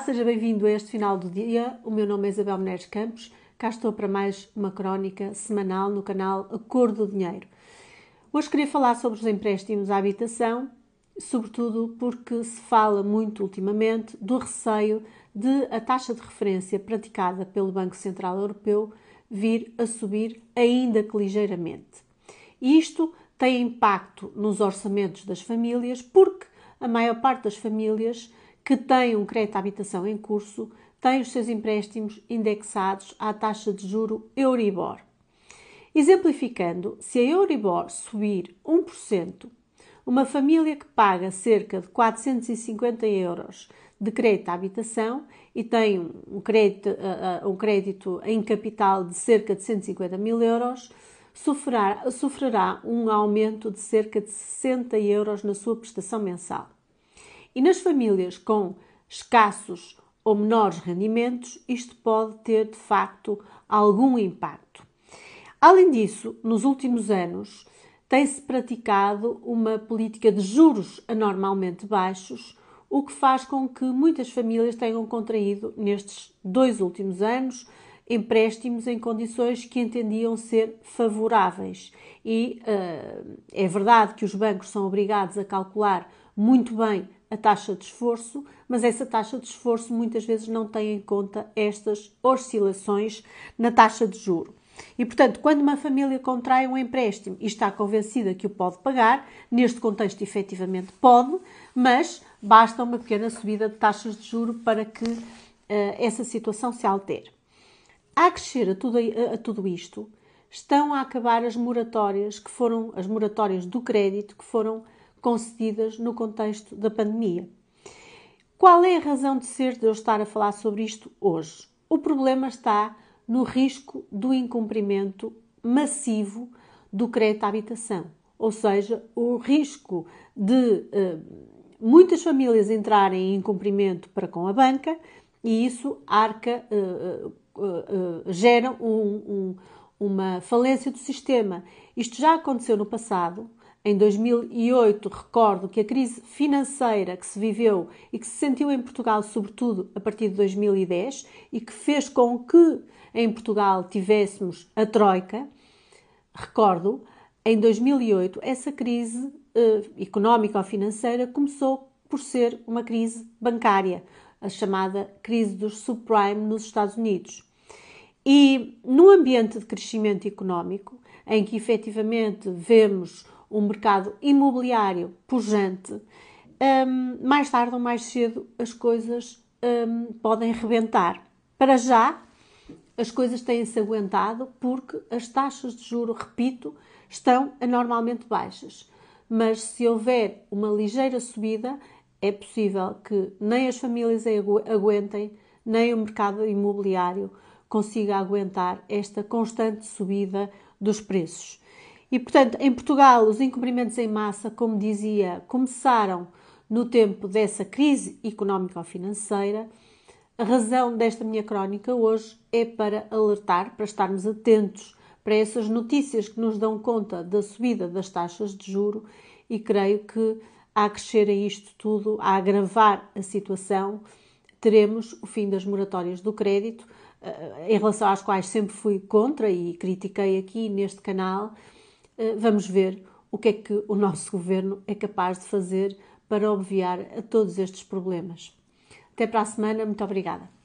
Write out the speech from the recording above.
Seja bem-vindo a este final do dia. O meu nome é Isabel Menezes Campos. Cá estou para mais uma crónica semanal no canal A Cor do Dinheiro. Hoje queria falar sobre os empréstimos à habitação, sobretudo porque se fala muito ultimamente do receio de a taxa de referência praticada pelo Banco Central Europeu vir a subir ainda que ligeiramente. Isto tem impacto nos orçamentos das famílias porque a maior parte das famílias que têm um crédito à habitação em curso têm os seus empréstimos indexados à taxa de juro Euribor. Exemplificando, se a Euribor subir 1%, uma família que paga cerca de 450 euros de crédito à habitação e tem um crédito, um crédito em capital de cerca de 150 mil euros, sofrerá, sofrerá um aumento de cerca de 60 euros na sua prestação mensal. E nas famílias com escassos ou menores rendimentos, isto pode ter de facto algum impacto. Além disso, nos últimos anos, tem-se praticado uma política de juros anormalmente baixos, o que faz com que muitas famílias tenham contraído nestes dois últimos anos empréstimos em condições que entendiam ser favoráveis. E uh, é verdade que os bancos são obrigados a calcular muito bem a taxa de esforço, mas essa taxa de esforço muitas vezes não tem em conta estas oscilações na taxa de juro. E, portanto, quando uma família contrai um empréstimo e está convencida que o pode pagar, neste contexto efetivamente pode, mas basta uma pequena subida de taxas de juro para que uh, essa situação se altere. A crescer a tudo, a, a tudo isto, estão a acabar as moratórias que foram as moratórias do crédito que foram concedidas no contexto da pandemia. Qual é a razão de ser de eu estar a falar sobre isto hoje? O problema está no risco do incumprimento massivo do crédito à habitação, ou seja, o risco de uh, muitas famílias entrarem em incumprimento para com a banca e isso arca, uh, uh, gera um, um, uma falência do sistema. Isto já aconteceu no passado em 2008, recordo que a crise financeira que se viveu e que se sentiu em Portugal, sobretudo a partir de 2010, e que fez com que em Portugal tivéssemos a Troika, recordo, em 2008, essa crise eh, económica ou financeira começou por ser uma crise bancária, a chamada crise dos subprime nos Estados Unidos. E num ambiente de crescimento económico, em que efetivamente vemos um mercado imobiliário pujante, um, mais tarde ou mais cedo as coisas um, podem rebentar. Para já, as coisas têm-se aguentado porque as taxas de juro, repito, estão anormalmente baixas. Mas se houver uma ligeira subida, é possível que nem as famílias aguentem, nem o mercado imobiliário consiga aguentar esta constante subida dos preços. E, portanto, em Portugal, os incumprimentos em massa, como dizia, começaram no tempo dessa crise económico-financeira. A razão desta minha crónica hoje é para alertar, para estarmos atentos para essas notícias que nos dão conta da subida das taxas de juro e creio que a crescer a isto tudo, a agravar a situação, teremos o fim das moratórias do crédito, eh, em relação às quais sempre fui contra e critiquei aqui neste canal, eh, vamos ver o que é que o nosso governo é capaz de fazer para obviar a todos estes problemas. Até para a semana, muito obrigada.